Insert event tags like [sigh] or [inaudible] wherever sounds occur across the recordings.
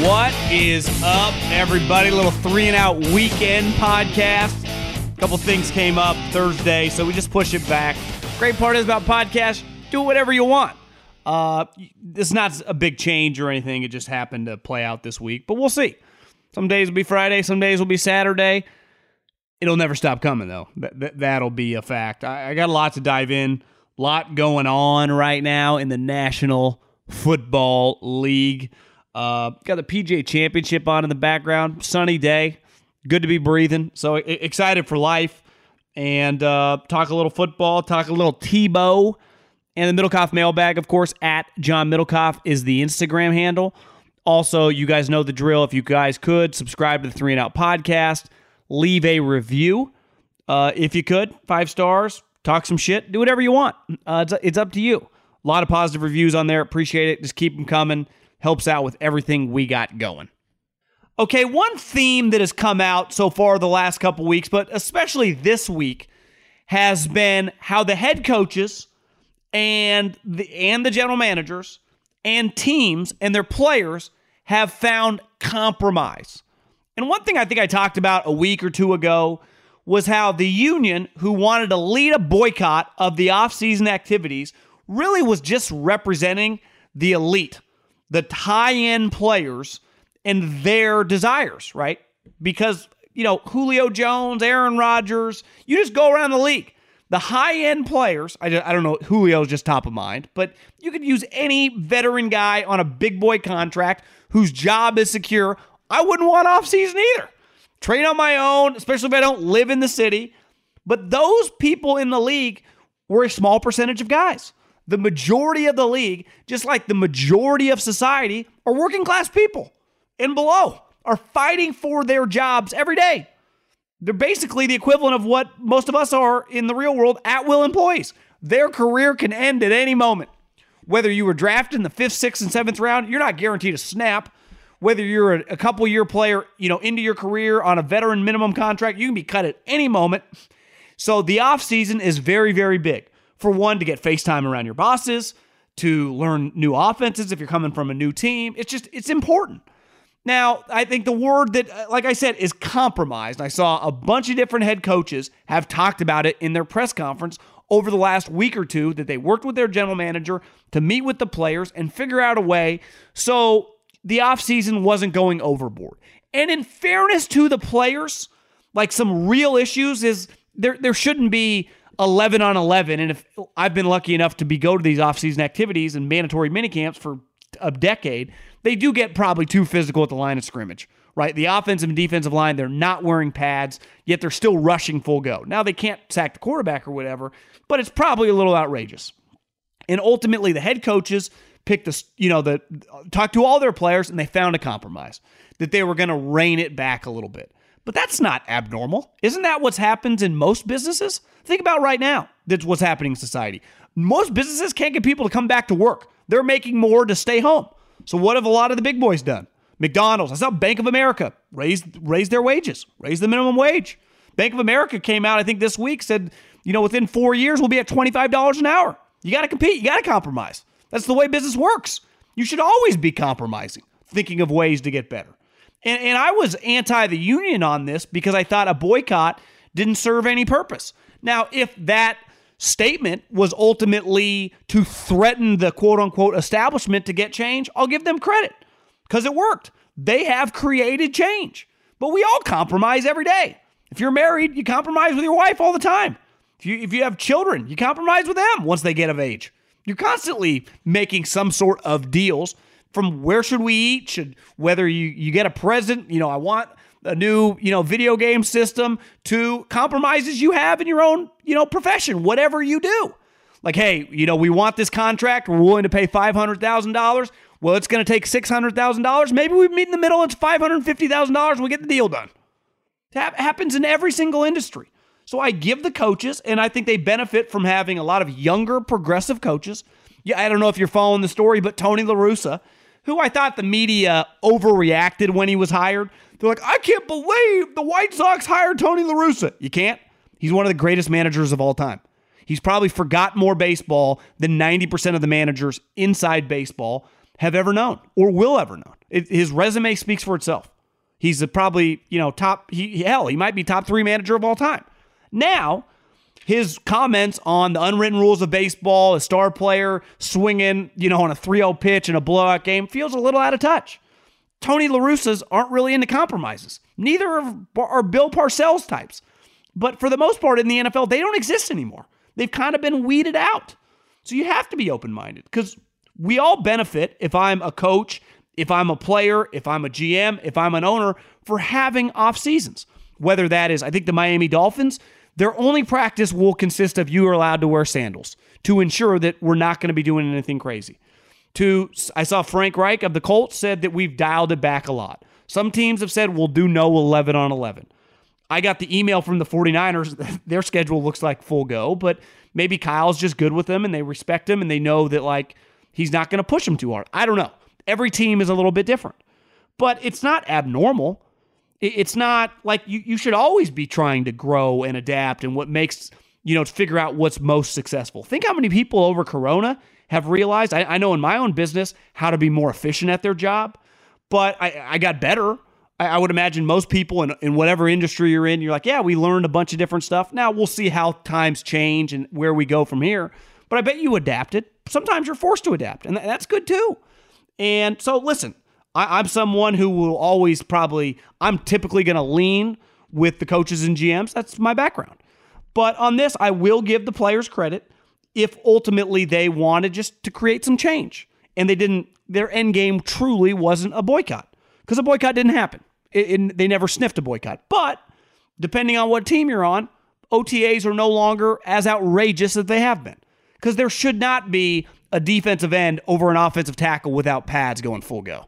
What is up, everybody? Little three and out weekend podcast. A couple things came up Thursday, so we just push it back. Great part is about podcast. do whatever you want. Uh, it's not a big change or anything. It just happened to play out this week, but we'll see. Some days will be Friday, some days will be Saturday. It'll never stop coming, though. That, that, will be a fact. I, I got a lot to dive in, lot going on right now in the National Football League. Uh, got the PGA Championship on in the background. Sunny day. Good to be breathing. So excited for life. And uh, talk a little football, talk a little Tebow. And the Middlekauff mailbag, of course, at John Middlekauff is the Instagram handle. Also, you guys know the drill. If you guys could subscribe to the Three and Out podcast, leave a review. Uh, if you could, five stars, talk some shit, do whatever you want. Uh, it's, it's up to you. A lot of positive reviews on there. Appreciate it. Just keep them coming helps out with everything we got going. Okay, one theme that has come out so far the last couple weeks, but especially this week, has been how the head coaches and the and the general managers and teams and their players have found compromise. And one thing I think I talked about a week or two ago was how the union who wanted to lead a boycott of the offseason activities really was just representing the elite the high end players and their desires, right? Because, you know, Julio Jones, Aaron Rodgers, you just go around the league. The high end players, I, I don't know, Julio's just top of mind, but you could use any veteran guy on a big boy contract whose job is secure. I wouldn't want off season either. Train on my own, especially if I don't live in the city. But those people in the league were a small percentage of guys the majority of the league, just like the majority of society, are working class people and below, are fighting for their jobs every day. They're basically the equivalent of what most of us are in the real world at will employees. Their career can end at any moment. Whether you were drafted in the fifth, sixth, and seventh round, you're not guaranteed a snap. Whether you're a, a couple year player, you know, into your career on a veteran minimum contract, you can be cut at any moment. So the offseason is very, very big for one, to get FaceTime around your bosses, to learn new offenses if you're coming from a new team. It's just, it's important. Now, I think the word that, uh, like I said, is compromised. I saw a bunch of different head coaches have talked about it in their press conference over the last week or two that they worked with their general manager to meet with the players and figure out a way so the offseason wasn't going overboard. And in fairness to the players, like some real issues is there there shouldn't be 11 on 11 and if I've been lucky enough to be go to these offseason activities and mandatory mini camps for a decade, they do get probably too physical at the line of scrimmage, right? The offensive and defensive line, they're not wearing pads, yet they're still rushing full go. Now they can't sack the quarterback or whatever, but it's probably a little outrageous. And ultimately the head coaches picked the you know the talked to all their players and they found a compromise that they were going to rein it back a little bit. But that's not abnormal. Isn't that what's happens in most businesses? Think about right now. That's what's happening in society. Most businesses can't get people to come back to work. They're making more to stay home. So what have a lot of the big boys done? McDonald's, I saw Bank of America raise raise their wages, raise the minimum wage. Bank of America came out, I think this week, said, you know, within four years we'll be at $25 an hour. You got to compete, you got to compromise. That's the way business works. You should always be compromising, thinking of ways to get better. And, and I was anti the union on this because I thought a boycott didn't serve any purpose. Now, if that statement was ultimately to threaten the quote unquote establishment to get change, I'll give them credit because it worked. They have created change. But we all compromise every day. If you're married, you compromise with your wife all the time. If you, if you have children, you compromise with them once they get of age. You're constantly making some sort of deals from where should we eat, should whether you, you get a present, you know, I want a new, you know, video game system to compromises you have in your own, you know, profession, whatever you do. Like, hey, you know, we want this contract. We're willing to pay $500,000. Well, it's going to take $600,000. Maybe we meet in the middle. It's $550,000 and we get the deal done. It happens in every single industry. So I give the coaches, and I think they benefit from having a lot of younger, progressive coaches. Yeah, I don't know if you're following the story, but Tony La Russa, who I thought the media overreacted when he was hired. They're like, I can't believe the White Sox hired Tony La Russa. You can't. He's one of the greatest managers of all time. He's probably forgot more baseball than 90% of the managers inside baseball have ever known or will ever know. His resume speaks for itself. He's probably, you know, top, he, hell, he might be top three manager of all time. Now, his comments on the unwritten rules of baseball, a star player swinging, you know, on a 3 0 pitch in a blowout game feels a little out of touch. Tony La Russas aren't really into compromises. Neither are Bill Parcells types. But for the most part in the NFL, they don't exist anymore. They've kind of been weeded out. So you have to be open minded because we all benefit if I'm a coach, if I'm a player, if I'm a GM, if I'm an owner for having off seasons. Whether that is, I think the Miami Dolphins, their only practice will consist of you are allowed to wear sandals to ensure that we're not going to be doing anything crazy to I saw Frank Reich of the Colts said that we've dialed it back a lot. Some teams have said we'll do no 11 on 11. I got the email from the 49ers. [laughs] Their schedule looks like full go, but maybe Kyle's just good with them and they respect him and they know that like he's not going to push them too hard. I don't know. Every team is a little bit different, but it's not abnormal. It's not like you, you should always be trying to grow and adapt and what makes, you know, to figure out what's most successful. Think how many people over Corona have realized. I, I, know in my own business how to be more efficient at their job, but I, I got better. I, I, would imagine most people in, in whatever industry you're in, you're like, yeah, we learned a bunch of different stuff. Now we'll see how times change and where we go from here. But I bet you adapted. Sometimes you're forced to adapt, and that's good too. And so, listen, I, I'm someone who will always probably, I'm typically going to lean with the coaches and GMs. That's my background. But on this, I will give the players credit if ultimately they wanted just to create some change and they didn't their end game truly wasn't a boycott because a boycott didn't happen it, it, they never sniffed a boycott but depending on what team you're on otas are no longer as outrageous as they have been because there should not be a defensive end over an offensive tackle without pads going full go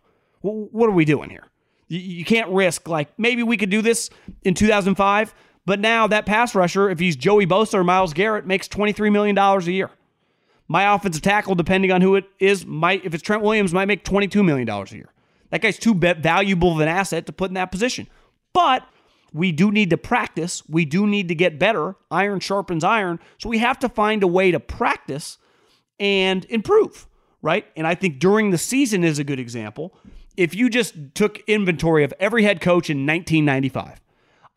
what are we doing here you, you can't risk like maybe we could do this in 2005 but now that pass rusher, if he's Joey Bosa or Myles Garrett, makes $23 million a year. My offensive tackle, depending on who it is, might if it's Trent Williams, might make $22 million a year. That guy's too valuable of an asset to put in that position. But we do need to practice. We do need to get better. Iron sharpens iron. So we have to find a way to practice and improve. right? And I think during the season is a good example. If you just took inventory of every head coach in 1995,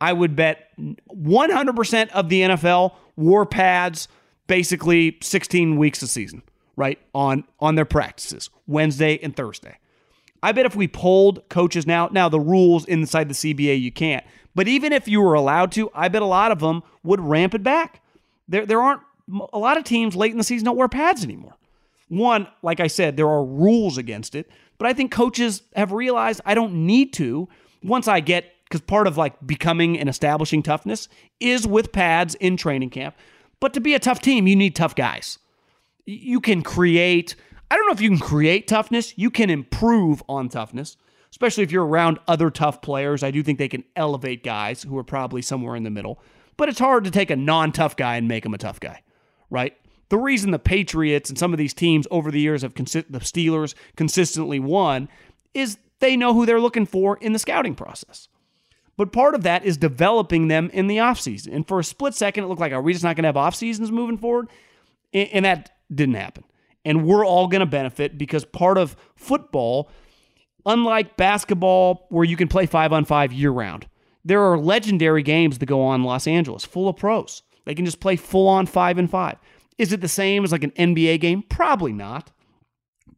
I would bet 100% of the NFL wore pads basically 16 weeks a season, right? On on their practices, Wednesday and Thursday. I bet if we polled coaches now, now the rules inside the CBA you can't. But even if you were allowed to, I bet a lot of them would ramp it back. There there aren't a lot of teams late in the season don't wear pads anymore. One, like I said, there are rules against it, but I think coaches have realized I don't need to once I get because part of like becoming and establishing toughness is with pads in training camp. But to be a tough team, you need tough guys. You can create, I don't know if you can create toughness, you can improve on toughness, especially if you're around other tough players. I do think they can elevate guys who are probably somewhere in the middle. But it's hard to take a non tough guy and make him a tough guy, right? The reason the Patriots and some of these teams over the years have consi- the Steelers consistently won is they know who they're looking for in the scouting process. But part of that is developing them in the offseason. And for a split second, it looked like, are we just not going to have off seasons moving forward? And that didn't happen. And we're all going to benefit because part of football, unlike basketball, where you can play five on five year round, there are legendary games that go on in Los Angeles full of pros. They can just play full on five and five. Is it the same as like an NBA game? Probably not.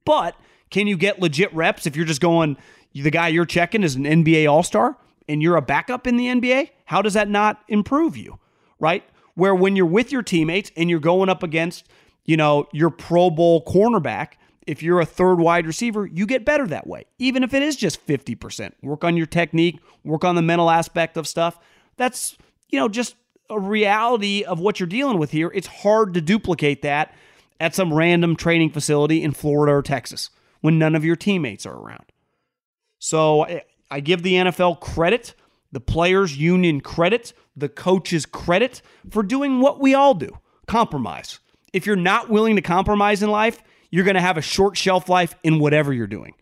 But can you get legit reps if you're just going, the guy you're checking is an NBA All Star? and you're a backup in the NBA, how does that not improve you? Right? Where when you're with your teammates and you're going up against, you know, your Pro Bowl cornerback, if you're a third wide receiver, you get better that way, even if it is just 50%. Work on your technique, work on the mental aspect of stuff. That's, you know, just a reality of what you're dealing with here. It's hard to duplicate that at some random training facility in Florida or Texas when none of your teammates are around. So eh, I give the NFL credit, the players' union credit, the coaches credit for doing what we all do compromise. If you're not willing to compromise in life, you're going to have a short shelf life in whatever you're doing.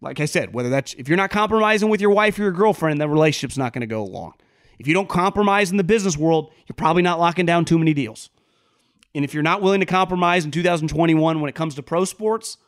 Like I said, whether that's if you're not compromising with your wife or your girlfriend, that relationship's not going to go long. If you don't compromise in the business world, you're probably not locking down too many deals. And if you're not willing to compromise in 2021 when it comes to pro sports,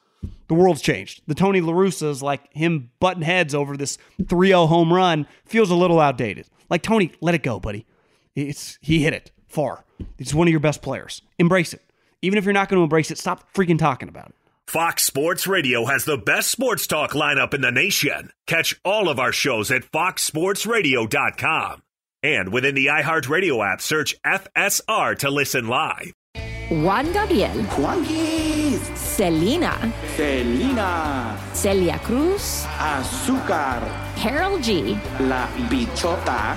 the world's changed. The Tony La Russas, like him butting heads over this 3-0 home run, feels a little outdated. Like Tony, let it go, buddy. It's he hit it far. He's one of your best players. Embrace it. Even if you're not going to embrace it, stop freaking talking about it. Fox Sports Radio has the best sports talk lineup in the nation. Catch all of our shows at foxsportsradio.com. And within the iHeartRadio app, search FSR to listen live. Juan Gabriel. Juanquis. Selena. Selena. Celia Cruz. Azúcar. Karol G. La Bichota.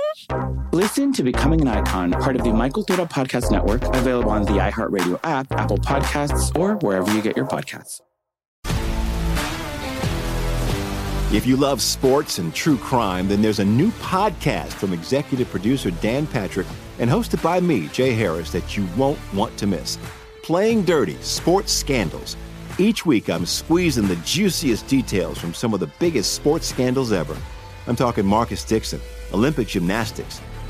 Listen to Becoming an Icon, part of the My Cultura Podcast Network, available on the iHeartRadio app, Apple Podcasts, or wherever you get your podcasts. If you love sports and true crime, then there's a new podcast from executive producer Dan Patrick and hosted by me, Jay Harris, that you won't want to miss. Playing Dirty Sports Scandals. Each week, I'm squeezing the juiciest details from some of the biggest sports scandals ever. I'm talking Marcus Dixon, Olympic gymnastics,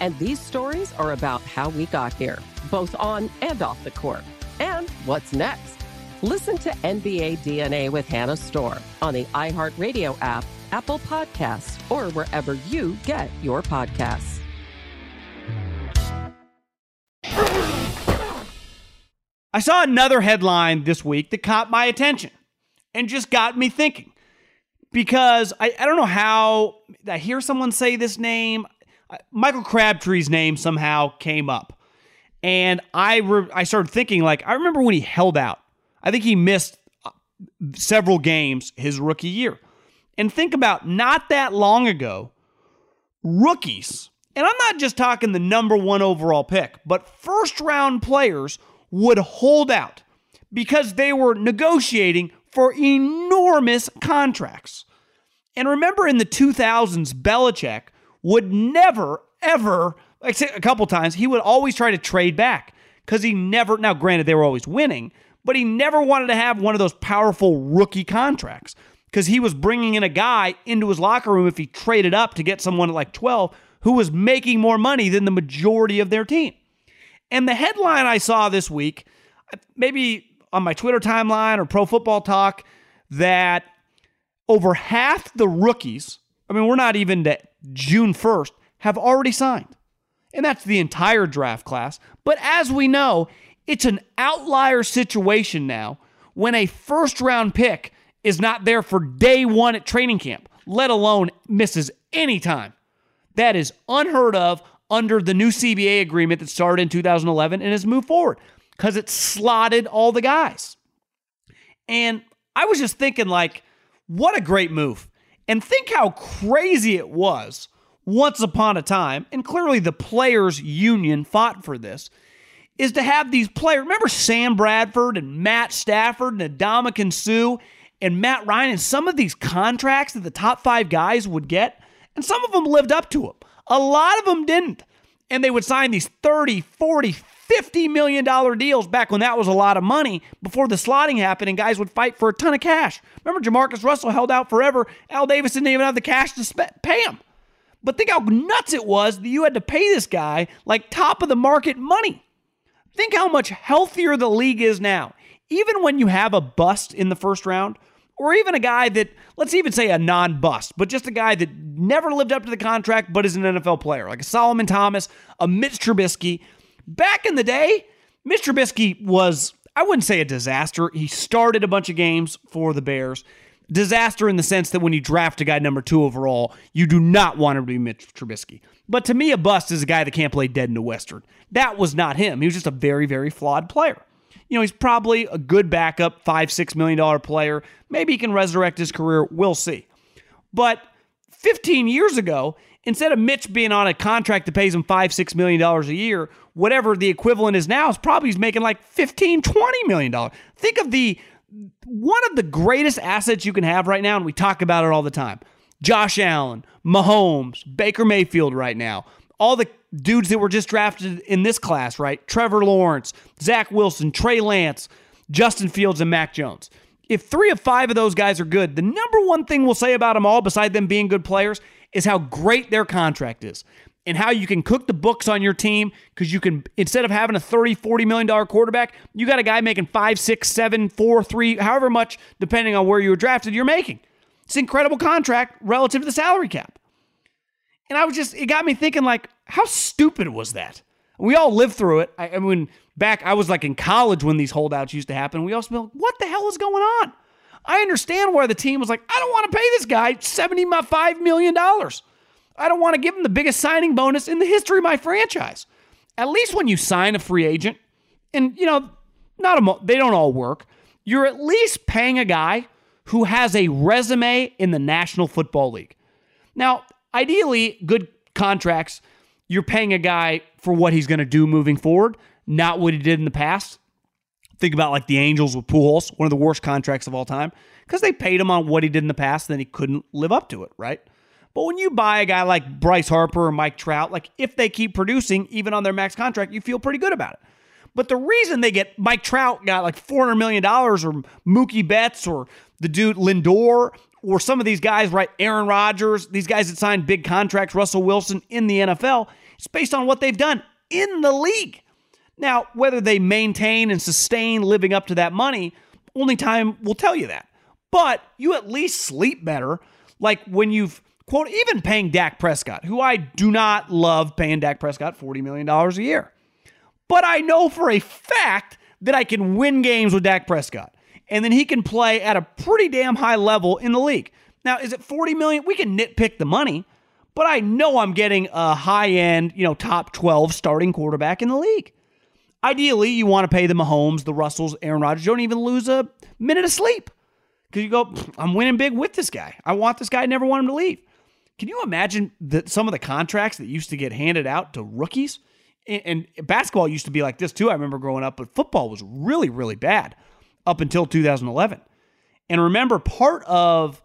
And these stories are about how we got here, both on and off the court. And what's next? Listen to NBA DNA with Hannah Storm on the iHeartRadio app, Apple Podcasts, or wherever you get your podcasts. I saw another headline this week that caught my attention and just got me thinking because I, I don't know how I hear someone say this name. Michael Crabtree's name somehow came up. And I re- I started thinking like I remember when he held out. I think he missed uh, several games his rookie year. And think about not that long ago, rookies, and I'm not just talking the number 1 overall pick, but first round players would hold out because they were negotiating for enormous contracts. And remember in the 2000s Belichick would never, ever, except a couple times, he would always try to trade back because he never, now granted, they were always winning, but he never wanted to have one of those powerful rookie contracts because he was bringing in a guy into his locker room if he traded up to get someone at like 12 who was making more money than the majority of their team. And the headline I saw this week, uh, maybe on my Twitter timeline or Pro Football Talk, that over half the rookies, I mean, we're not even to June 1st have already signed. And that's the entire draft class. But as we know, it's an outlier situation now when a first round pick is not there for day one at training camp, let alone misses any time. That is unheard of under the new CBA agreement that started in 2011 and has moved forward because it slotted all the guys. And I was just thinking, like, what a great move. And think how crazy it was once upon a time, and clearly the players' union fought for this, is to have these players. Remember Sam Bradford and Matt Stafford and Ndamukong Suh and Matt Ryan and some of these contracts that the top five guys would get? And some of them lived up to them. A lot of them didn't. And they would sign these 30, 40, 50 million dollar deals back when that was a lot of money before the slotting happened and guys would fight for a ton of cash. Remember Jamarcus Russell held out forever. Al Davis didn't even have the cash to pay him. But think how nuts it was that you had to pay this guy like top of the market money. Think how much healthier the league is now. Even when you have a bust in the first round, or even a guy that, let's even say a non bust, but just a guy that never lived up to the contract but is an NFL player, like a Solomon Thomas, a Mitch Trubisky. Back in the day, Mitch Trubisky was, I wouldn't say a disaster. He started a bunch of games for the Bears. Disaster in the sense that when you draft a guy number two overall, you do not want him to be Mitch Trubisky. But to me, a bust is a guy that can't play dead in the Western. That was not him. He was just a very, very flawed player. You know, he's probably a good backup, five, six million dollar player. Maybe he can resurrect his career. We'll see. But 15 years ago, instead of Mitch being on a contract that pays him five, six million dollars a year, whatever the equivalent is now, is probably making like 15, 20 million dollars. Think of the one of the greatest assets you can have right now, and we talk about it all the time. Josh Allen, Mahomes, Baker Mayfield right now. all the dudes that were just drafted in this class, right? Trevor Lawrence, Zach Wilson, Trey Lance, Justin Fields, and Mac Jones. If three of five of those guys are good, the number one thing we'll say about them all, beside them being good players, is how great their contract is and how you can cook the books on your team because you can instead of having a 30 40 million dollar quarterback you got a guy making five six seven four three however much depending on where you were drafted you're making. It's an incredible contract relative to the salary cap. And i was just it got me thinking like how stupid was that? We all lived through it. I, I mean back i was like in college when these holdouts used to happen. We also like, what the hell is going on? I understand where the team was like i don't want to pay this guy 75 million dollars I don't want to give him the biggest signing bonus in the history of my franchise. At least when you sign a free agent, and you know, not a mo- they don't all work. You're at least paying a guy who has a resume in the National Football League. Now, ideally, good contracts, you're paying a guy for what he's going to do moving forward, not what he did in the past. Think about like the Angels with Pujols, one of the worst contracts of all time, because they paid him on what he did in the past, then he couldn't live up to it, right? But when you buy a guy like Bryce Harper or Mike Trout, like if they keep producing even on their max contract, you feel pretty good about it. But the reason they get Mike Trout got like $400 million or Mookie Betts or the dude Lindor or some of these guys, right? Aaron Rodgers, these guys that signed big contracts, Russell Wilson in the NFL, it's based on what they've done in the league. Now, whether they maintain and sustain living up to that money, only time will tell you that. But you at least sleep better. Like when you've quote, even paying Dak Prescott, who I do not love paying Dak Prescott $40 million a year. But I know for a fact that I can win games with Dak Prescott. And then he can play at a pretty damn high level in the league. Now, is it 40 million? We can nitpick the money, but I know I'm getting a high-end, you know, top 12 starting quarterback in the league. Ideally, you want to pay the Mahomes, the Russells, Aaron Rodgers. You don't even lose a minute of sleep. Because you go, I'm winning big with this guy. I want this guy, I never want him to leave. Can you imagine that some of the contracts that used to get handed out to rookies? And, basketball used to be like this too. I remember growing up, but football was really, really bad up until 2011. And remember, part of,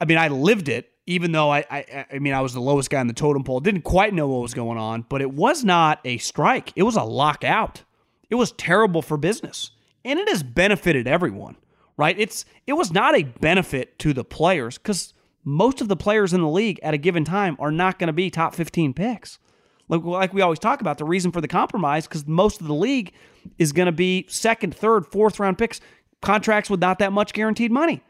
I mean, I lived it, even though I, I, I mean, I was the lowest guy on the totem pole. Didn't quite know what was going on, but it was not a strike. It was a lockout. It was terrible for business, and it has benefited everyone, right? It's it was not a benefit to the players because most of the players in the league at a given time are not going to be top 15 picks. Like, like we always talk about, the reason for the compromise, because most of the league is going to be second, third, fourth round picks, contracts with not that much guaranteed money.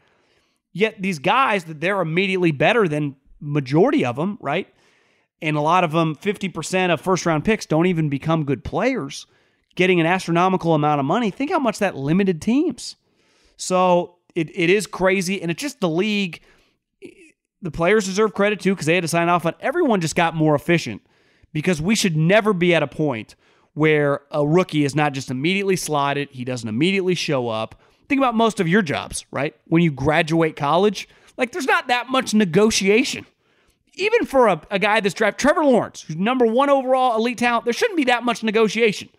Yet these guys that they're immediately better than majority of them, right? And a lot of them, 50% of first round picks don't even become good players, getting an astronomical amount of money. Think how much that limited teams. So it, it is crazy. And it's just the league the players deserve credit too because they had to sign off on. Everyone just got more efficient because we should never be at a point where a rookie is not just immediately slotted, he doesn't immediately show up. Think about most of your jobs, right? When you graduate college, like there's not that much negotiation. Even for a, a guy that's drafted, Trevor Lawrence, who's number one overall elite talent, there shouldn't be that much negotiation.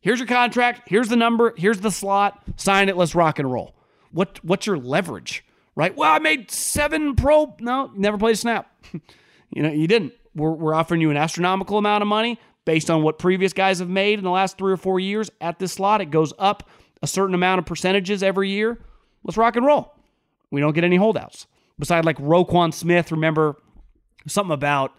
Here's your contract, here's the number, here's the slot, sign it, let's rock and roll. What what's your leverage? Right? Well, I made seven pro. No, never played a snap. [laughs] you know, you didn't. We're, we're offering you an astronomical amount of money based on what previous guys have made in the last three or four years at this slot. It goes up a certain amount of percentages every year. Let's rock and roll. We don't get any holdouts. Besides, like Roquan Smith, remember something about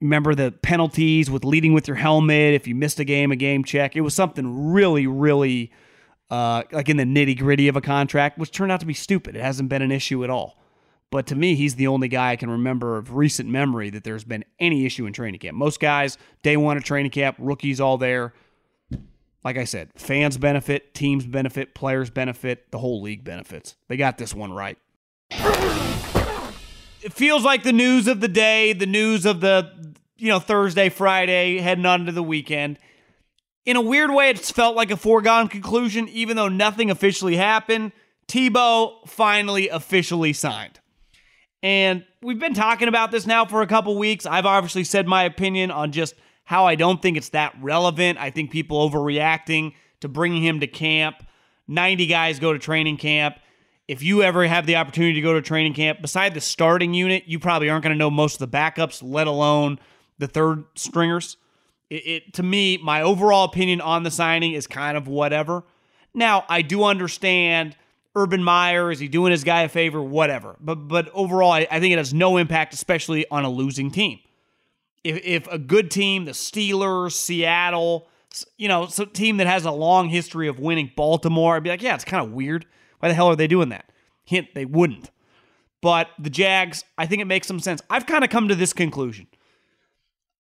remember the penalties with leading with your helmet if you missed a game, a game check. It was something really, really uh, like in the nitty gritty of a contract, which turned out to be stupid. It hasn't been an issue at all. But to me, he's the only guy I can remember of recent memory that there's been any issue in training camp. Most guys, day one of training camp, rookies all there. Like I said, fans benefit, teams benefit, players benefit, the whole league benefits. They got this one right. It feels like the news of the day, the news of the, you know, Thursday, Friday, heading on to the weekend in a weird way, it's felt like a foregone conclusion, even though nothing officially happened. Tebow finally officially signed. And we've been talking about this now for a couple weeks. I've obviously said my opinion on just how I don't think it's that relevant. I think people overreacting to bringing him to camp. 90 guys go to training camp. if you ever have the opportunity to go to training camp, beside the starting unit, you probably aren't going to know most of the backups, let alone the third stringers. It, it, to me, my overall opinion on the signing is kind of whatever. Now, I do understand Urban Meyer is he doing his guy a favor, whatever. But but overall, I, I think it has no impact, especially on a losing team. If if a good team, the Steelers, Seattle, you know, some team that has a long history of winning, Baltimore, I'd be like, yeah, it's kind of weird. Why the hell are they doing that? Hint, they wouldn't. But the Jags, I think it makes some sense. I've kind of come to this conclusion.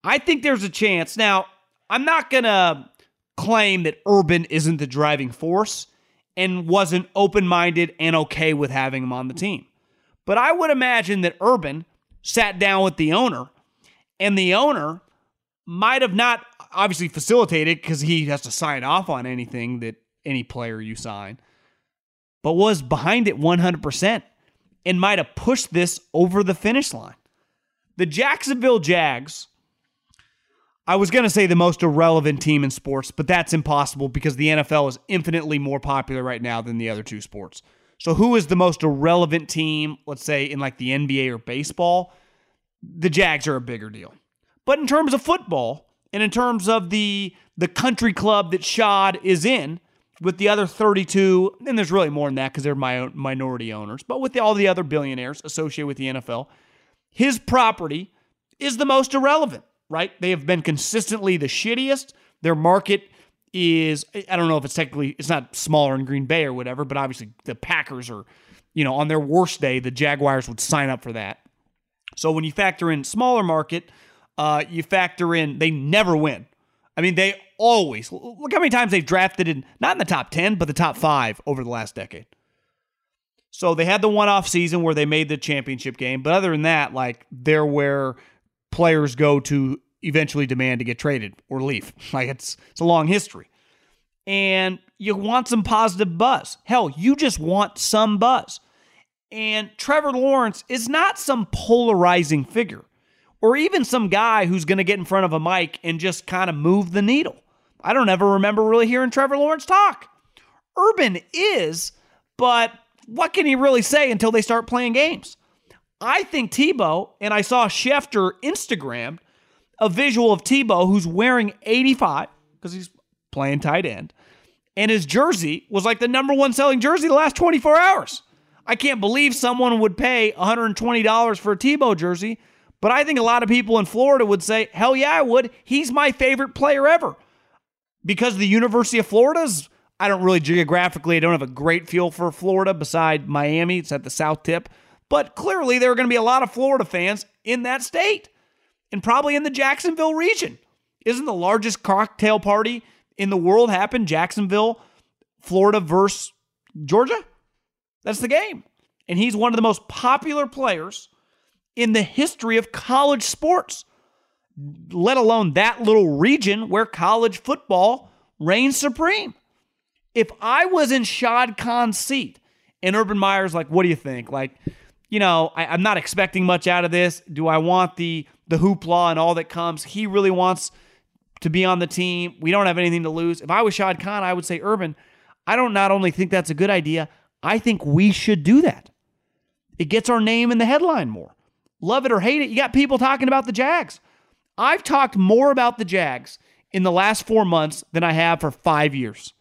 I think there's a chance. Now, I'm not going to claim that Urban isn't the driving force and wasn't open minded and okay with having him on the team. But I would imagine that Urban sat down with the owner, and the owner might have not obviously facilitated because he has to sign off on anything that any player you sign but was behind it 100% and might have pushed this over the finish line. The Jacksonville Jags, I was going to say the most irrelevant team in sports, but that's impossible because the NFL is infinitely more popular right now than the other two sports. So, who is the most irrelevant team, let's say in like the NBA or baseball? The Jags are a bigger deal. But in terms of football and in terms of the the country club that Shad is in, with the other 32, and there's really more than that because they're my minority owners, but with the, all the other billionaires associated with the NFL, his property is the most irrelevant, right? They have been consistently the shittiest. Their market is, I don't know if it's technically, it's not smaller in Green Bay or whatever, but obviously the Packers are, you know, on their worst day, the Jaguars would sign up for that. So when you factor in smaller market, uh, you factor in they never win. I mean, they always look how many times they've drafted in not in the top 10, but the top five over the last decade. So they had the one off season where they made the championship game. But other than that, like they're where players go to eventually demand to get traded or leave. [laughs] Like it's it's a long history. And you want some positive buzz. Hell, you just want some buzz. And Trevor Lawrence is not some polarizing figure or even some guy who's going to get in front of a mic and just kind of move the needle. I don't ever remember really hearing Trevor Lawrence talk. Urban is, but what can he really say until they start playing games? I think Tebow, and I saw Schefter Instagram a visual of Tebow who's wearing 85 because he's playing tight end, and his jersey was like the number one selling jersey the last 24 hours. I can't believe someone would pay $120 for a Tebow jersey but I think a lot of people in Florida would say, hell yeah, I would. He's my favorite player ever. Because the University of Florida's, I don't really geographically, I don't have a great feel for Florida beside Miami. It's at the south tip. But clearly, there are going to be a lot of Florida fans in that state and probably in the Jacksonville region. Isn't the largest cocktail party in the world happen Jacksonville, Florida versus Georgia? That's the game. And he's one of the most popular players in the history of college sports, let alone that little region where college football reigns supreme. If I was in Shad Khan's seat and Urban Meyer's like, what do you think? Like, you know, I, am not expecting much out of this. Do I want the the hoopla and all that comes? He really wants to be on the team. We don't have anything to lose. If I was Shad Khan, I would say, Urban, I don't not only think that's a good idea, I think we should do that. It gets our name in the headline more. Love it or hate it, you got people talking about the Jags. I've talked more about the Jags in the last four months than I have for five years.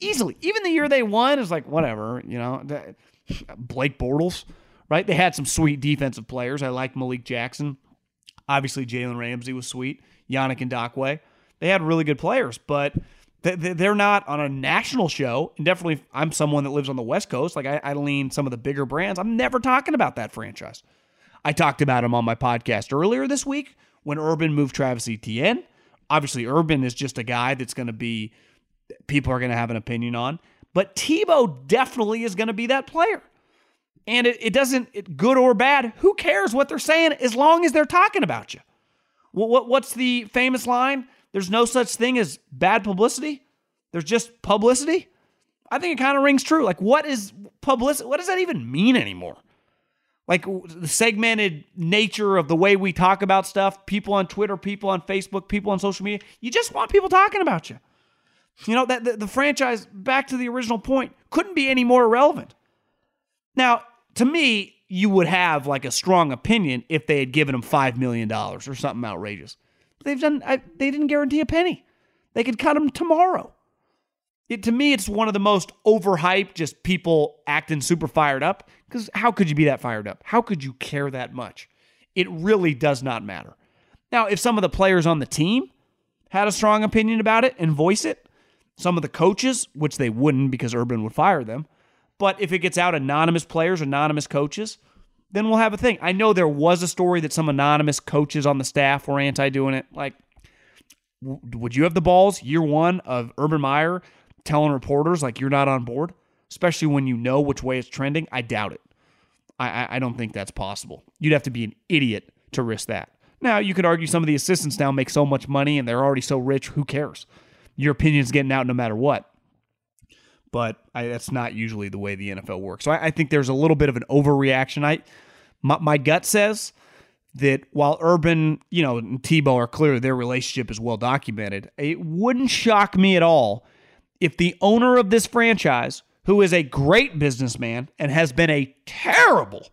Easily. Even the year they won is like, whatever, you know. Blake Bortles, right? They had some sweet defensive players. I like Malik Jackson. Obviously, Jalen Ramsey was sweet. Yannick Ngakoue. They had really good players, but they're not on a national show. And definitely, I'm someone that lives on the West Coast. Like, I, lean some of the bigger brands. I'm never talking about that franchise. I talked about him on my podcast earlier this week when Urban moved Travis Etienne. Obviously, Urban is just a guy that's going to be, people are going to have an opinion on. But Tebow definitely is going to be that player. And it, it doesn't, it, good or bad, who cares what they're saying as long as they're talking about you? What, what, what's the famous line? There's no such thing as bad publicity. There's just publicity. I think it kind of rings true. Like, what is publicity? What does that even mean anymore? like the segmented nature of the way we talk about stuff, people on Twitter, people on Facebook, people on social media. You just want people talking about you. You know, that the, the franchise, back to the original point, couldn't be any more irrelevant. Now, to me, you would have like a strong opinion if they had given him $5 million or something outrageous. But they've done, I, they didn't guarantee a penny. They could cut him tomorrow. It, to me, it's one of the most overhyped, just people acting super fired up. Because how could you be that fired up? How could you care that much? It really does not matter. Now, if some of the players on the team had a strong opinion about it and voice it, some of the coaches, which they wouldn't because Urban would fire them, but if it gets out anonymous players, anonymous coaches, then we'll have a thing. I know there was a story that some anonymous coaches on the staff were anti doing it. Like, would you have the balls year one of Urban Meyer telling reporters like you're not on board, especially when you know which way it's trending? I doubt it. I, I don't think that's possible. You'd have to be an idiot to risk that. Now, you could argue some of the assistants now make so much money and they're already so rich. Who cares? Your opinion's getting out no matter what. But I, that's not usually the way the NFL works. So I, I think there's a little bit of an overreaction. I, my, my gut says that while Urban, you know, and Tebow are clear their relationship is well documented, it wouldn't shock me at all if the owner of this franchise, who is a great businessman and has been a terrible,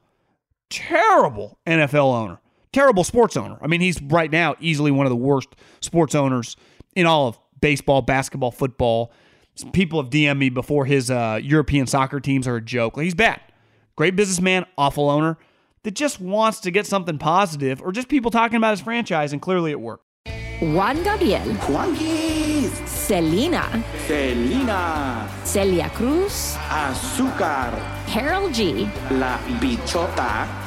terrible NFL owner, terrible sports owner. I mean, he's right now easily one of the worst sports owners in all of baseball, basketball, football. Some people have DM'd me before his uh, European soccer teams are a joke. Like, he's bad. Great businessman, awful owner that just wants to get something positive or just people talking about his franchise, and clearly it worked. Juan Gabriel. Juanquis. Selena. Selena. Celia Cruz. Azúcar. Karol G. La Bichota.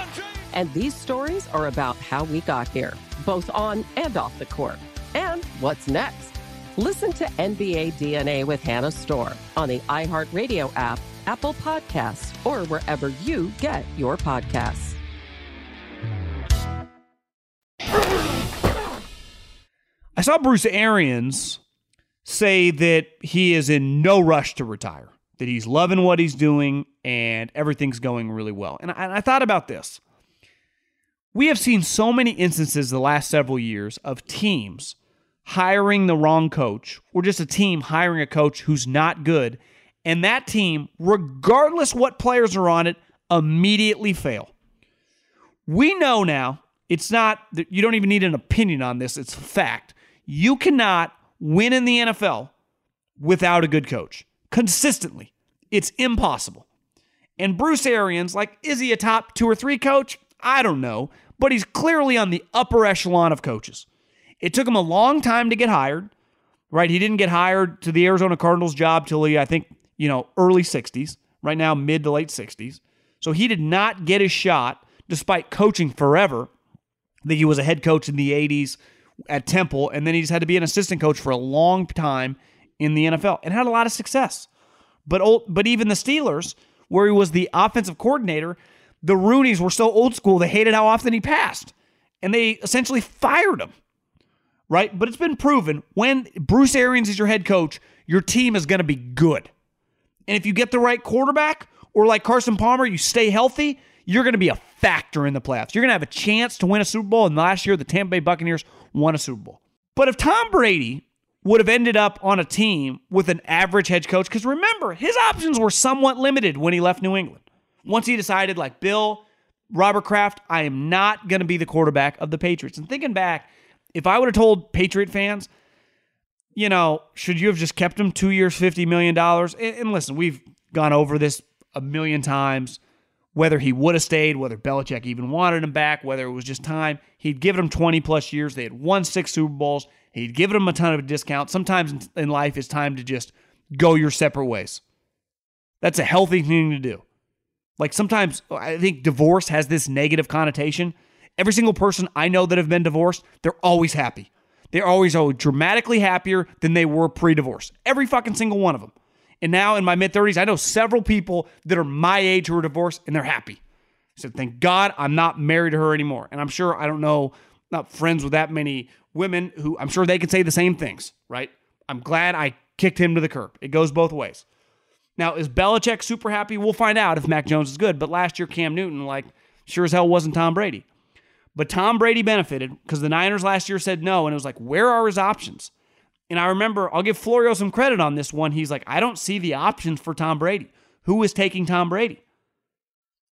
James. And these stories are about how we got here, both on and off the court. And what's next? Listen to NBA DNA with Hannah Storm on the iHeartRadio app, Apple Podcasts, or wherever you get your podcasts. I saw Bruce Arians say that he is in no rush to retire, that he's loving what he's doing and everything's going really well. And I, and I thought about this. We have seen so many instances the last several years of teams hiring the wrong coach or just a team hiring a coach who's not good and that team regardless what players are on it immediately fail. We know now, it's not you don't even need an opinion on this, it's a fact. You cannot win in the NFL without a good coach consistently. It's impossible. And Bruce Arians, like, is he a top two or three coach? I don't know, but he's clearly on the upper echelon of coaches. It took him a long time to get hired, right? He didn't get hired to the Arizona Cardinals job till he, I think, you know, early 60s, right now, mid to late 60s. So he did not get his shot despite coaching forever. I think he was a head coach in the 80s at Temple, and then he's had to be an assistant coach for a long time in the NFL and had a lot of success. But old, but even the Steelers, where he was the offensive coordinator, the Rooneys were so old school they hated how often he passed, and they essentially fired him right? But it's been proven when Bruce Arians is your head coach, your team is going to be good. And if you get the right quarterback, or like Carson Palmer, you stay healthy, you're going to be a factor in the playoffs. You're going to have a chance to win a Super Bowl. And last year, the Tampa Bay Buccaneers won a Super Bowl. But if Tom Brady would have ended up on a team with an average head coach, because remember, his options were somewhat limited when he left New England. Once he decided, like Bill, Robert Kraft, I am not going to be the quarterback of the Patriots. And thinking back, if I would have told Patriot fans, you know, should you have just kept him two years, $50 million? And, and listen, we've gone over this a million times. Whether he would have stayed, whether Belichick even wanted him back, whether it was just time, he'd given him 20 plus years. They had won six Super Bowls. He'd given him a ton of a discount. Sometimes in life, it's time to just go your separate ways. That's a healthy thing to do. Like sometimes I think divorce has this negative connotation. Every single person I know that have been divorced, they're always happy. They're always oh, dramatically happier than they were pre divorce. Every fucking single one of them. And now in my mid 30s, I know several people that are my age who are divorced and they're happy. Said, thank God I'm not married to her anymore. And I'm sure I don't know, not friends with that many women who I'm sure they could say the same things, right? I'm glad I kicked him to the curb. It goes both ways. Now, is Belichick super happy? We'll find out if Mac Jones is good. But last year, Cam Newton, like, sure as hell wasn't Tom Brady. But Tom Brady benefited because the Niners last year said no, and it was like, where are his options? And I remember, I'll give Florio some credit on this one. He's like, I don't see the options for Tom Brady. Who is taking Tom Brady?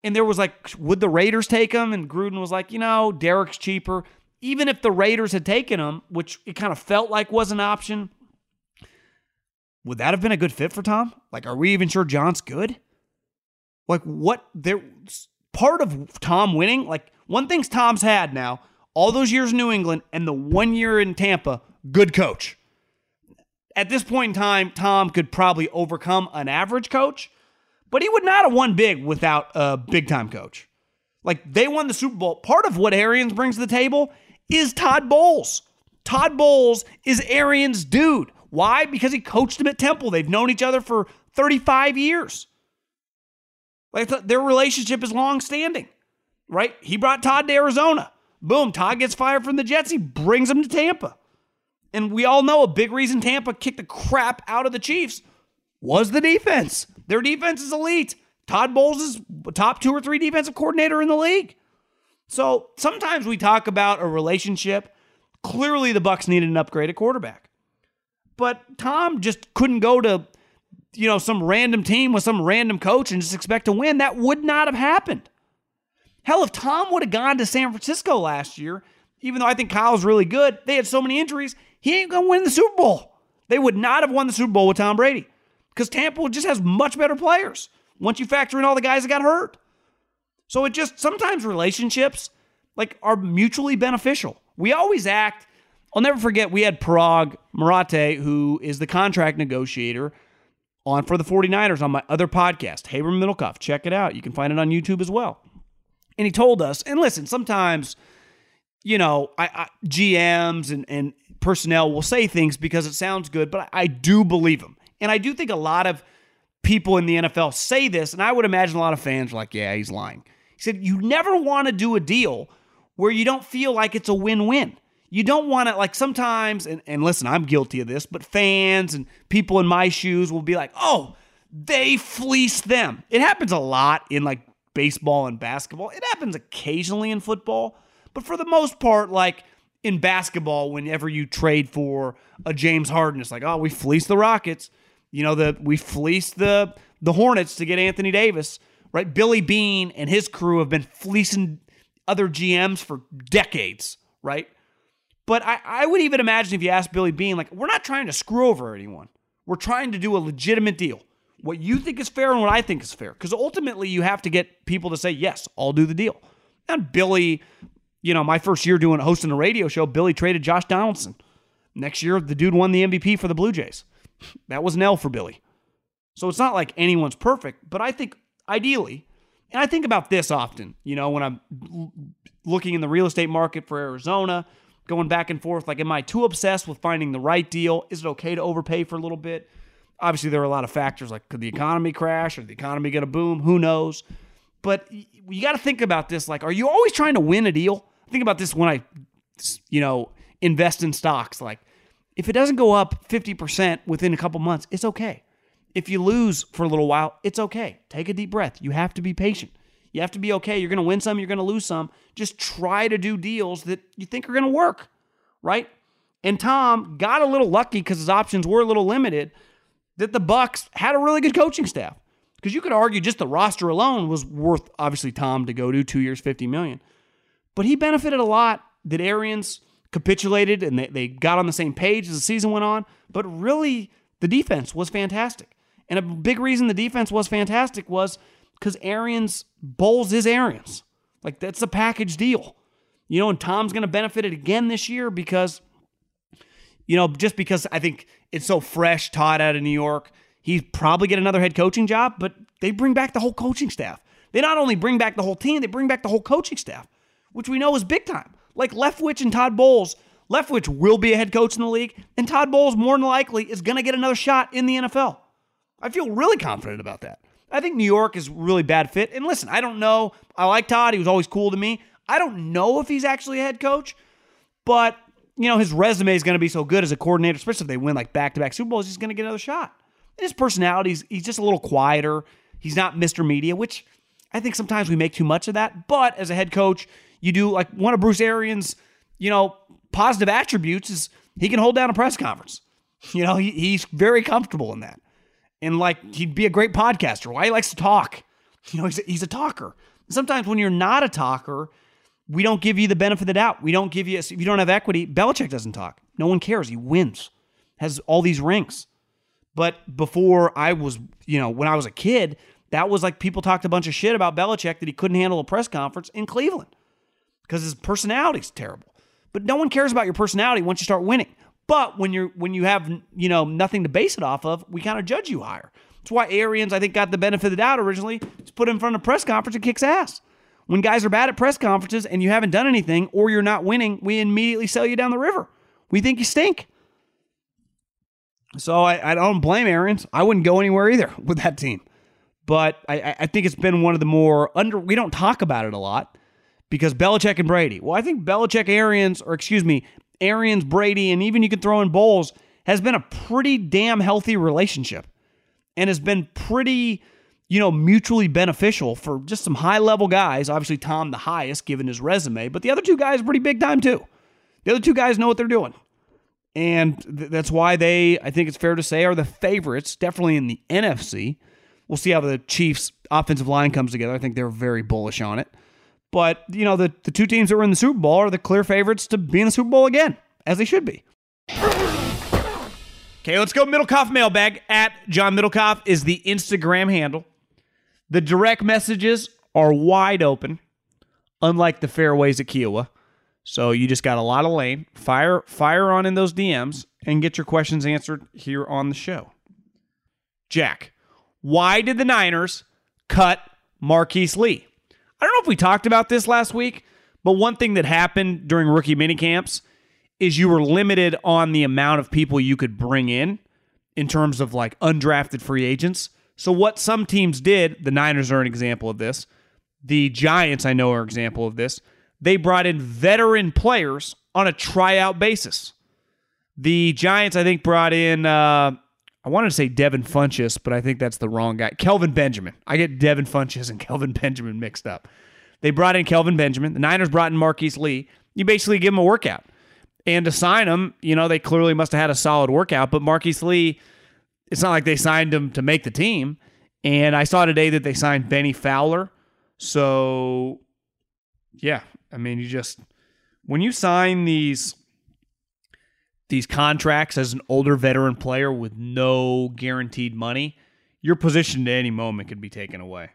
And there was like, would the Raiders take him? And Gruden was like, you know, Derek's cheaper. Even if the Raiders had taken him, which it kind of felt like was an option, would that have been a good fit for Tom? Like, are we even sure Jon's good? Like, what there part of Tom winning, like one thing's Tom's had now, all those years in New England and the one year in Tampa, good coach. At this point in time, Tom could probably overcome an average coach, but he would not have won big without a big time coach. Like they won the Super Bowl. Part of what Arians brings to the table is Todd Bowles. Todd Bowles is Arians' dude. Why? Because he coached him at Temple. They've known each other for 35 years. Like their relationship is long standing, right? He brought Todd to Arizona. Boom, Todd gets fired from the Jets. He brings him to Tampa. And we all know a big reason Tampa kicked the crap out of the Chiefs was the defense. Their defense is elite. Todd Bowles is top two or three defensive coordinator in the league. So sometimes we talk about a relationship. Clearly, the Bucks needed an upgrade at quarterback, but Tom just couldn't go to you know some random team with some random coach and just expect to win. That would not have happened. Hell, if Tom would have gone to San Francisco last year, even though I think Kyle's really good, they had so many injuries, he ain't gonna win the Super Bowl. They would not have won the Super Bowl with Tom Brady because Tampa just has much better players once you factor in all the guys that got hurt. So it just sometimes relationships like are mutually beneficial. We always act I'll never forget we had Paraag Marathe, who is the contract negotiator on for the 49ers on my other podcast, Haber Middlekauff. Check it out. You can find it on YouTube as well. And he told us, and listen, sometimes, you know, I, I GMs and, and personnel will say things because it sounds good, but I, I do believe them. And I do think a lot of people in the NFL say this, and I would imagine a lot of fans are like, yeah, he's lying. He said, you never want to do a deal where you don't feel like it's a win win. You don't want to, like, sometimes, and, and listen, I'm guilty of this, but fans and people in my shoes will be like, oh, they fleeced them. It happens a lot in like baseball and basketball. It happens occasionally in football, but for the most part, like in basketball, whenever you trade for a James Harden, it's like, oh, we fleeced the Rockets. You know, the we fleeced the the Hornets to get Anthony Davis, right? Billy Beane and his crew have been fleecing other GMs for decades, right? But I, I would even imagine if you ask Billy Beane, like, we're not trying to screw over anyone. We're trying to do a legitimate deal. What you think is fair and what I think is fair. Because ultimately, you have to get people to say, yes, I'll do the deal. And Billy, you know, my first year doing hosting a radio show, Billy traded Josh Donaldson. Next year, the dude won the MVP for the Blue Jays. That was an L for Billy. So it's not like anyone's perfect, but I think ideally, and I think about this often, you know, when I'm looking in the real estate market for Arizona, going back and forth. Like, am I too obsessed with finding the right deal? Is it okay to overpay for a little bit? Obviously, there are a lot of factors like could the economy crash or the economy going to boom? Who knows? But you got to think about this. Like, are you always trying to win a deal? Think about this when I, you know, invest in stocks. Like, if it doesn't go up 50% within a couple months, it's okay. If you lose for a little while, it's okay. Take a deep breath. You have to be patient. You have to be okay. You're going to win some, you're going to lose some. Just try to do deals that you think are going to work, right? And Tom got a little lucky because his options were a little limited that the Bucks had a really good coaching staff. Because you could argue just the roster alone was worth obviously Tom to go to 2 years 50 million. But he benefited a lot that Arians capitulated and they, they got on the same page as the season went on. But really, the defense was fantastic. And a big reason the defense was fantastic was because Arians Bowles is Arians. Like that's a package deal. You know, and Tom's going to benefit it again this year because, you know, just because I think it's so fresh, Todd out of New York, he'd probably get another head coaching job, but they bring back the whole coaching staff. They not only bring back the whole team, they bring back the whole coaching staff, which we know is big time. Like Leftwich and Todd Bowles. Leftwich will be a head coach in the league, and Todd Bowles more than likely is going to get another shot in the NFL. I feel really confident about that. I think New York is really bad fit. And listen, I don't know. I like Todd. He was always cool to me. I don't know if he's actually a head coach, but you know his resume is going to be so good as a coordinator, especially if they win like back to back Super Bowls. He's going to get another shot. And his personality, he's, he's just a little quieter. He's not Mr. Media, which I think sometimes we make too much of that. But as a head coach, you do like one of Bruce Arians, you know, positive attributes is he can hold down a press conference. You know, he, he's very comfortable in that and like he'd be a great podcaster. Why he likes to talk? You know, he's a, he's a talker. Sometimes when you're not a talker, we don't give you the benefit of the doubt. We don't give you if you don't have equity. Belichick doesn't talk. No one cares. He wins, has all these rings. But before I was, you know, when I was a kid, that was like people talked a bunch of shit about Belichick that he couldn't handle a press conference in Cleveland because his personality's terrible. But no one cares about your personality once you start winning. But when you're when you have you know nothing to base it off of, we kind of judge you higher. That's why Arians, I think, got the benefit of the doubt originally. Just put in front of a press conference and kicks ass. When guys are bad at press conferences and you haven't done anything or you're not winning, we immediately sell you down the river. We think you stink. So I, I don't blame Arians. I wouldn't go anywhere either [laughs] with that team. But I, I think it's been one of the more under. We don't talk about it a lot because Belichick and Brady. Well, I think Belichick, Arians, or excuse me, Arians, Brady, and even you could throw in Bowles has been a pretty damn healthy relationship and has been pretty, you know, mutually beneficial for just some high level guys. Obviously, Tom the highest given his resume, but the other two guys are pretty big time too. The other two guys know what they're doing. And th- that's why they, I think it's fair to say, are the favorites, definitely in the NFC. We'll see how the Chiefs' offensive line comes together. I think they're very bullish on it. But, you know, the, the two teams that were in the Super Bowl are the clear favorites to be in the Super Bowl again, as they should be. Okay, let's go Middlekauff mailbag. At John Middlekauff is the Instagram handle. The direct messages are wide open, unlike the fairways at Kiawah. So you just got a lot of lane. Fire fire on in those DMs and get your questions answered here on the show. Jack, why did the Niners cut Marquise Lee? I don't know if we talked about this last week, but one thing that happened during rookie minicamps is you were limited on the amount of people you could bring in in terms of like undrafted free agents. So what some teams did, the Niners are an example of this. The Giants, I know, are an example of this. They brought in veteran players on a tryout basis. The Giants, I think, brought in uh, I wanted to say Devin Funchess, but I think that's the wrong guy. Kelvin Benjamin. I get Devin Funchess and [laughs] Kelvin Benjamin mixed up. They brought in Kelvin Benjamin. The Niners brought in Marquise Lee. You basically give him a workout. And to sign him, you know, they clearly must have had a solid workout. But Marquise Lee, it's not like they signed him to make the team. And I saw today that they signed Bennie Fowler. So, yeah, I mean, you just, when you sign these these contracts as an older veteran player with no guaranteed money, your position at any moment could be taken away.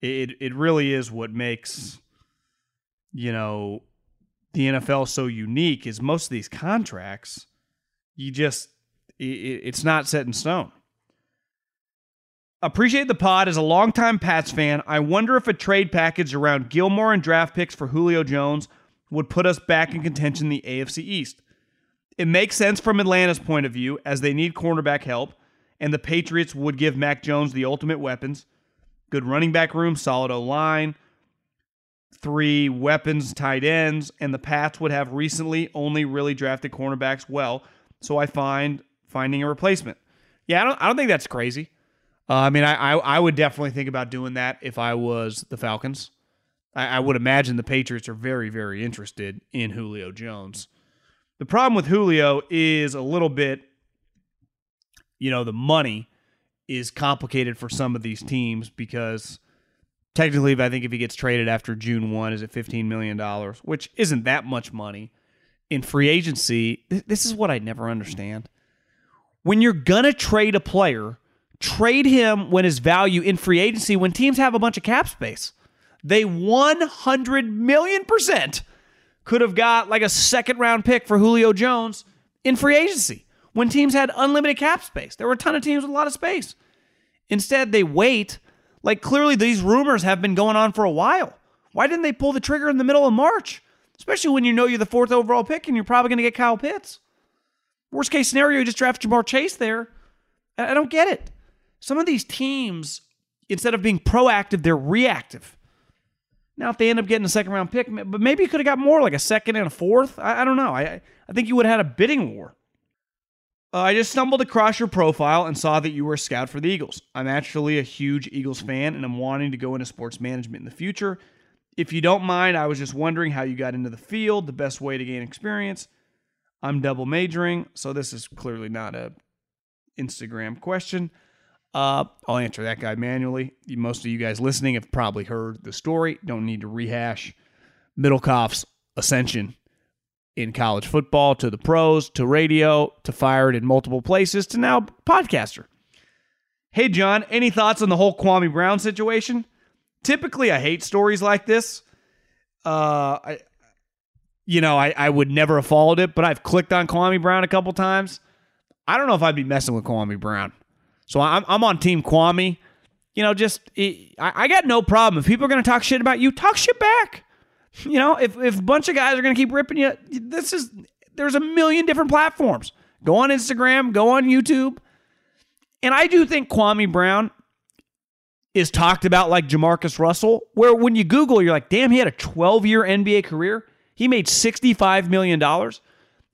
It it really is what makes you know the NFL so unique is most of these contracts you just it, it's not set in stone. Appreciate the pod as a longtime Pats fan. I wonder if a trade package around Gilmore and draft picks for Julio Jones would put us back in contention in the AFC East. It makes sense from Atlanta's point of view as they need cornerback help, and the Patriots would give Mac Jones the ultimate weapons good running back room, solid O line, three weapons, tight ends, and the Pats would have recently only really drafted cornerbacks well. So I find finding a replacement. Yeah, I don't, I don't think that's crazy. Uh, I mean, I, I, I would definitely think about doing that if I was the Falcons. I, I would imagine the Patriots are very, very interested in Julio Jones. The problem with Julio is a little bit, you know, the money is complicated for some of these teams because technically, I think if he gets traded after June 1, is it $15 million, which isn't that much money. In free agency, this is what I never understand. When you're going to trade a player, trade him when his value in free agency when teams have a bunch of cap space. They 100 million percent could have got like a second round pick for Julio Jones in free agency when teams had unlimited cap space. There were a ton of teams with a lot of space. Instead, they wait. Like clearly, these rumors have been going on for a while. Why didn't they pull the trigger in the middle of March? Especially when you know you're the fourth overall pick and you're probably going to get Kyle Pitts. Worst case scenario, you just draft Ja'Marr Chase there. I don't get it. Some of these teams, instead of being proactive, they're reactive. Now, if they end up getting a second round pick, but maybe you could have got more, like a second and a fourth. I, I don't know. I, I think you would have had a bidding war. Uh, I just stumbled across your profile and saw that you were a scout for the Eagles. I'm actually a huge Eagles fan and I'm wanting to go into sports management in the future. If you don't mind, I was just wondering how you got into the field, the best way to gain experience. I'm double majoring, so this is clearly not a Instagram question. Uh, I'll answer that guy manually. Most of you guys listening have probably heard the story. Don't need to rehash Middlekauff's ascension in college football to the pros to radio to fired in multiple places to now podcaster. Hey, John, any thoughts on the whole Kwame Brown situation? Typically, I hate stories like this. Uh, I, you know, I, I would never have followed it, but I've clicked on Kwame Brown a couple times. I don't know if I'd be messing with Kwame Brown. So I'm, I'm on Team Kwame. You know, just I, I got no problem. If people are going to talk shit about you, talk shit back. You know, if, if a bunch of guys are going to keep ripping you, this is, there's a million different platforms. Go on Instagram, go on YouTube. And I do think Kwame Brown is talked about like JaMarcus Russell, where when you Google, you're like, damn, he had a 12 year NBA career. He made $65 million.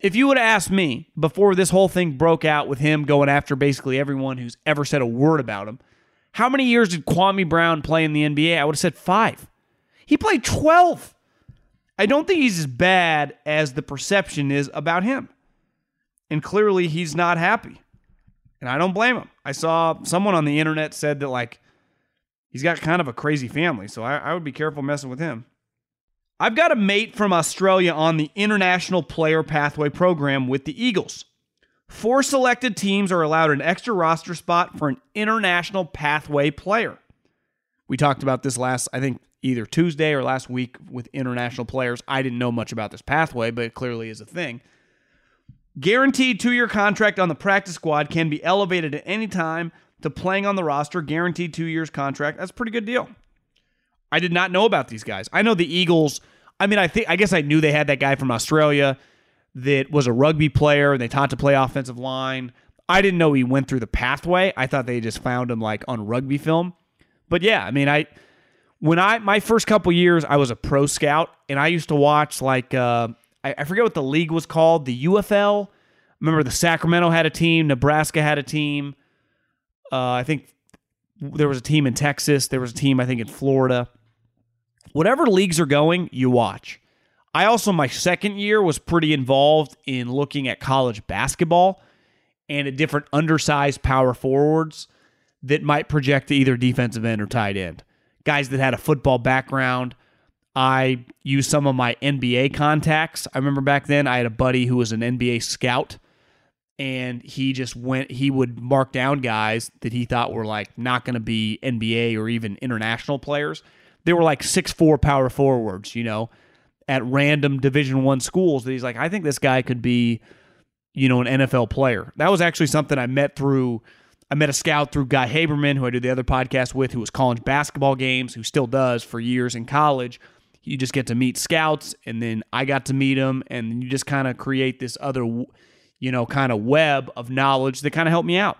If you would have asked me before this whole thing broke out with him going after basically everyone who's ever said a word about him, how many years did Kwame Brown play in the NBA? I would have said five. He played 12. I don't think he's as bad as the perception is about him. And clearly he's not happy. And I don't blame him. I saw someone on the internet said that, like, he's got kind of a crazy family. So I, I would be careful messing with him. I've got a mate from Australia on the International Player Pathway Program with the Eagles. Four selected teams are allowed an extra roster spot for an international pathway player. We talked about this last, I think, either Tuesday or last week with international players. I didn't know much about this pathway, but it clearly is a thing. Guaranteed two year contract on the practice squad can be elevated at any time to playing on the roster. Guaranteed two years contract. That's a pretty good deal. I did not know about these guys. I know the Eagles. I mean, I think I guess I knew they had that guy from Australia that was a rugby player and they taught to play offensive line. I didn't know he went through the pathway. I thought they just found him like on rugby film. But yeah, I mean, I when I my first couple years, I was a pro scout and I used to watch like uh, I, I forget what the league was called, the UFL. Remember the Sacramento had a team, Nebraska had a team. Uh, I think there was a team in Texas. There was a team I think in Florida. Whatever leagues are going, you watch. I also my second year was pretty involved in looking at college basketball and at different undersized power forwards that might project to either defensive end or tight end. Guys that had a football background. I used some of my NBA contacts. I remember back then I had a buddy who was an NBA scout and he just went he would mark down guys that he thought were like not going to be NBA or even international players. They were like six four power forwards, you know, at random Division 1 schools that he's like I think this guy could be you know, an NFL player. That was actually something I met through. I met a scout through Guy Haberman, who I did the other podcast with, who was calling basketball games, who still does for years in college. You just get to meet scouts, and then I got to meet them, and you just kind of create this other, you know, kind of web of knowledge that kind of helped me out.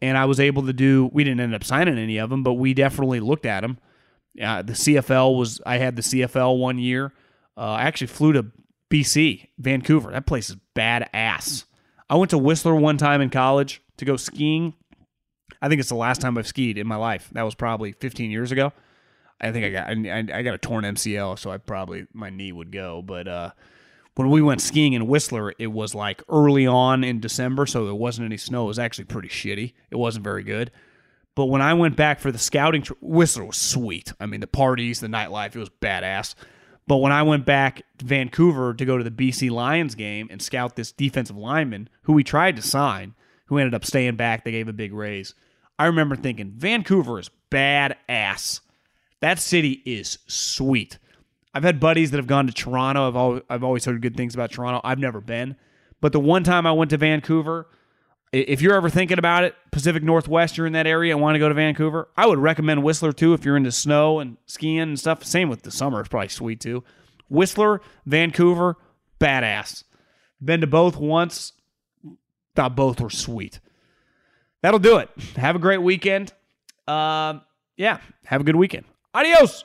And I was able to do. We didn't end up signing any of them, but we definitely looked at them. Uh, the CFL was. I had the CFL one year. Uh, I actually flew to BC, Vancouver. That place is badass. I went to Whistler one time in college to go skiing. I think it's the last time I've skied in my life. That was probably 15 years ago. I think I got I, I got a torn MCL, so I probably my knee would go. But uh, when we went skiing in Whistler, it was like early on in December, so there wasn't any snow. It was actually pretty shitty. It wasn't very good. But when I went back for the scouting, trip, Whistler was sweet. I mean, the parties, the nightlife, it was badass. But when I went back to Vancouver to go to the BC Lions game and scout this defensive lineman who we tried to sign, who ended up staying back, they gave a big raise. I remember thinking, Vancouver is badass. That city is sweet. I've had buddies that have gone to Toronto. I've always, I've always heard good things about Toronto. I've never been. But the one time I went to Vancouver, if you're ever thinking about it, Pacific Northwest, you're in that area and want to go to Vancouver, I would recommend Whistler too if you're into snow and skiing and stuff. Same with the summer, it's probably sweet too. Whistler, Vancouver, badass. Been to both once. Thought both were sweet. That'll do it. Have a great weekend. Uh, yeah, have a good weekend. Adios.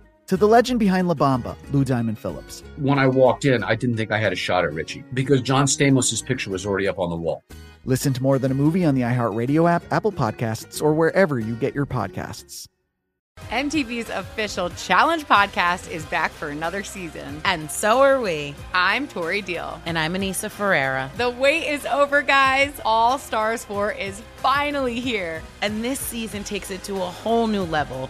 to the legend behind La Bamba, Lou Diamond Phillips. When I walked in, I didn't think I had a shot at Richie because John Stamos' picture was already up on the wall. Listen to More Than a Movie on the iHeartRadio app, Apple Podcasts, or wherever you get your podcasts. MTV's official Challenge podcast is back for another season. And so are we. I'm Tori Deal. And I'm Aneesa Ferreira. The wait is over, guys. All Stars 4 is finally here. And this season takes it to a whole new level